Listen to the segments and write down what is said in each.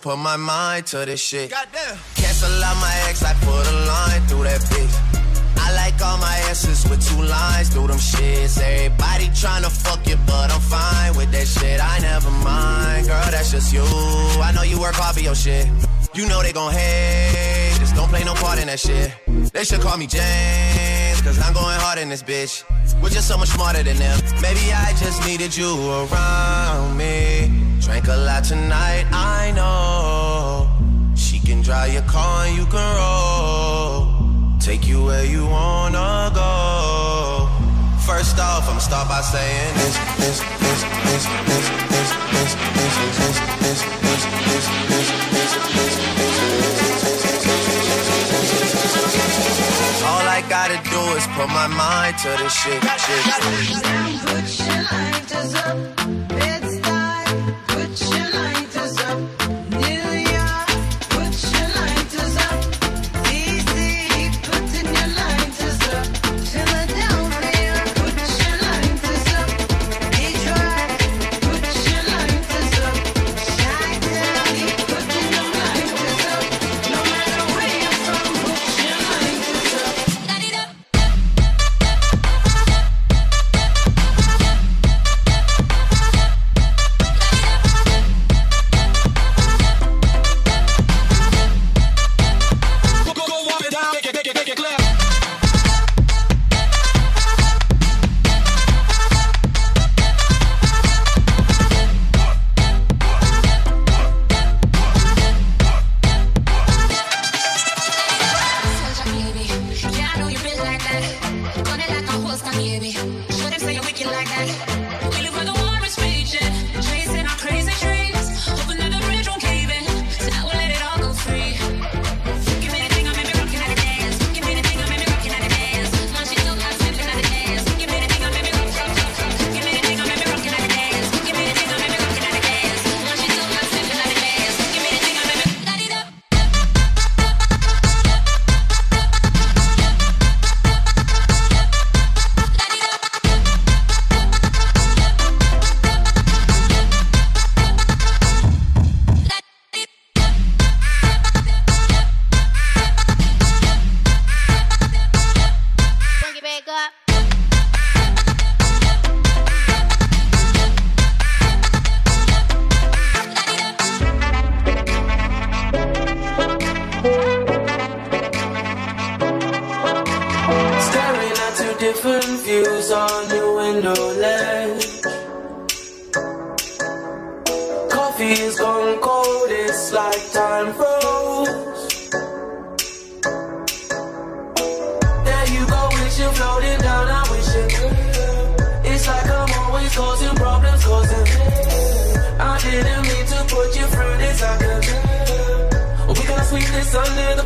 Put my mind to this shit. Goddamn. Cancel out my ex, I put a line through that bitch. I like all my asses with two lines through them shits. Everybody tryna fuck you, but I'm fine with that shit. I never mind, girl, that's just you. I know you work hard for your shit. You know they gon' hate, just don't play no part in that shit. They should call me James, cause I'm going hard in this bitch. We're just so much smarter than them. Maybe I just needed you around me. Drank a lot tonight, I know. She can drive your car and you can roll. Take you where you wanna go. First off, I'ma start by saying this, this, this, this, this, this, this, this, this, this, this, this, this, All I gotta do is put my mind to this shit. Put your lighters up. It's different views on your window ledge. Coffee is gone cold, it's like time froze. There you go, wishing floating down, I'm wishing. It's like I'm always causing problems, causing. I didn't mean to put you through this, I could. We gotta sweep this under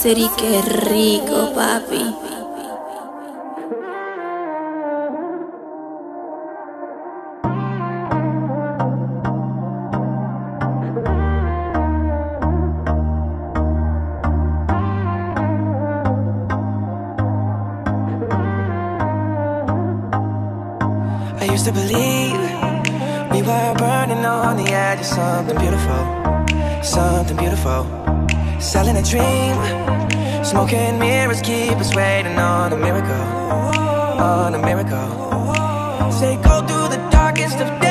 hacer qué rico, papi. I used to believe we were burning on the edge of something beautiful, something beautiful selling a dream. Smoking mirrors keep us waiting on a miracle, on a miracle. Say go through the darkest of days.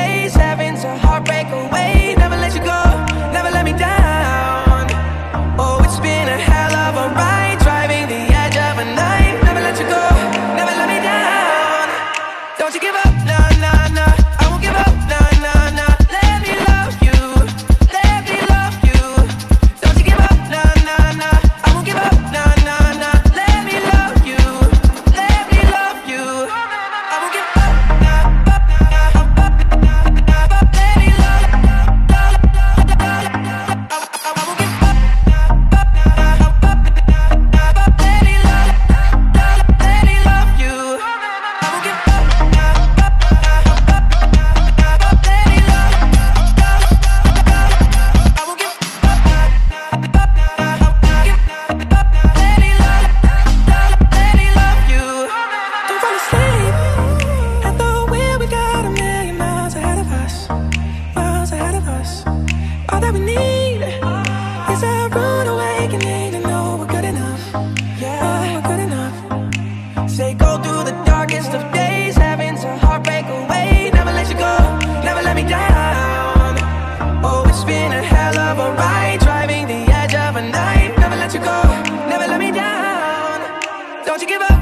through the darkest of days heartbreak away. Never let you go, never let me down. Oh, it's been a hell of a ride Driving the edge of a Never let you go, never let me down. Don't you give up.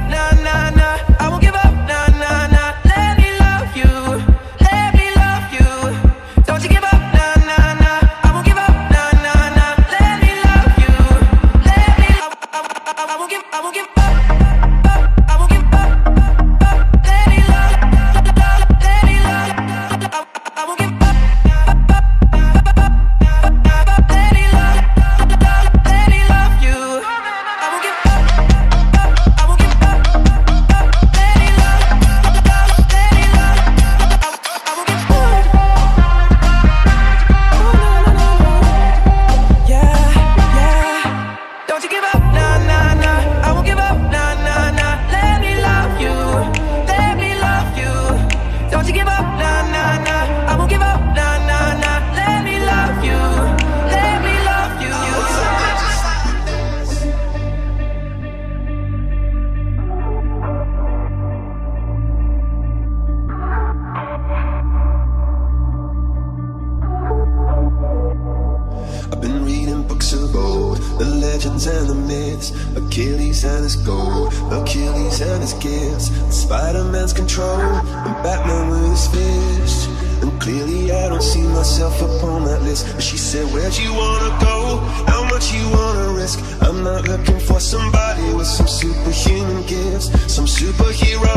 Spider-Man's control and Batman with his fist. And clearly I don't see myself upon that list. But she said, Where'd you wanna go? How much you wanna risk? I'm not looking for somebody with some superhuman gifts, some superhero,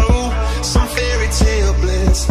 some fairy tale bliss.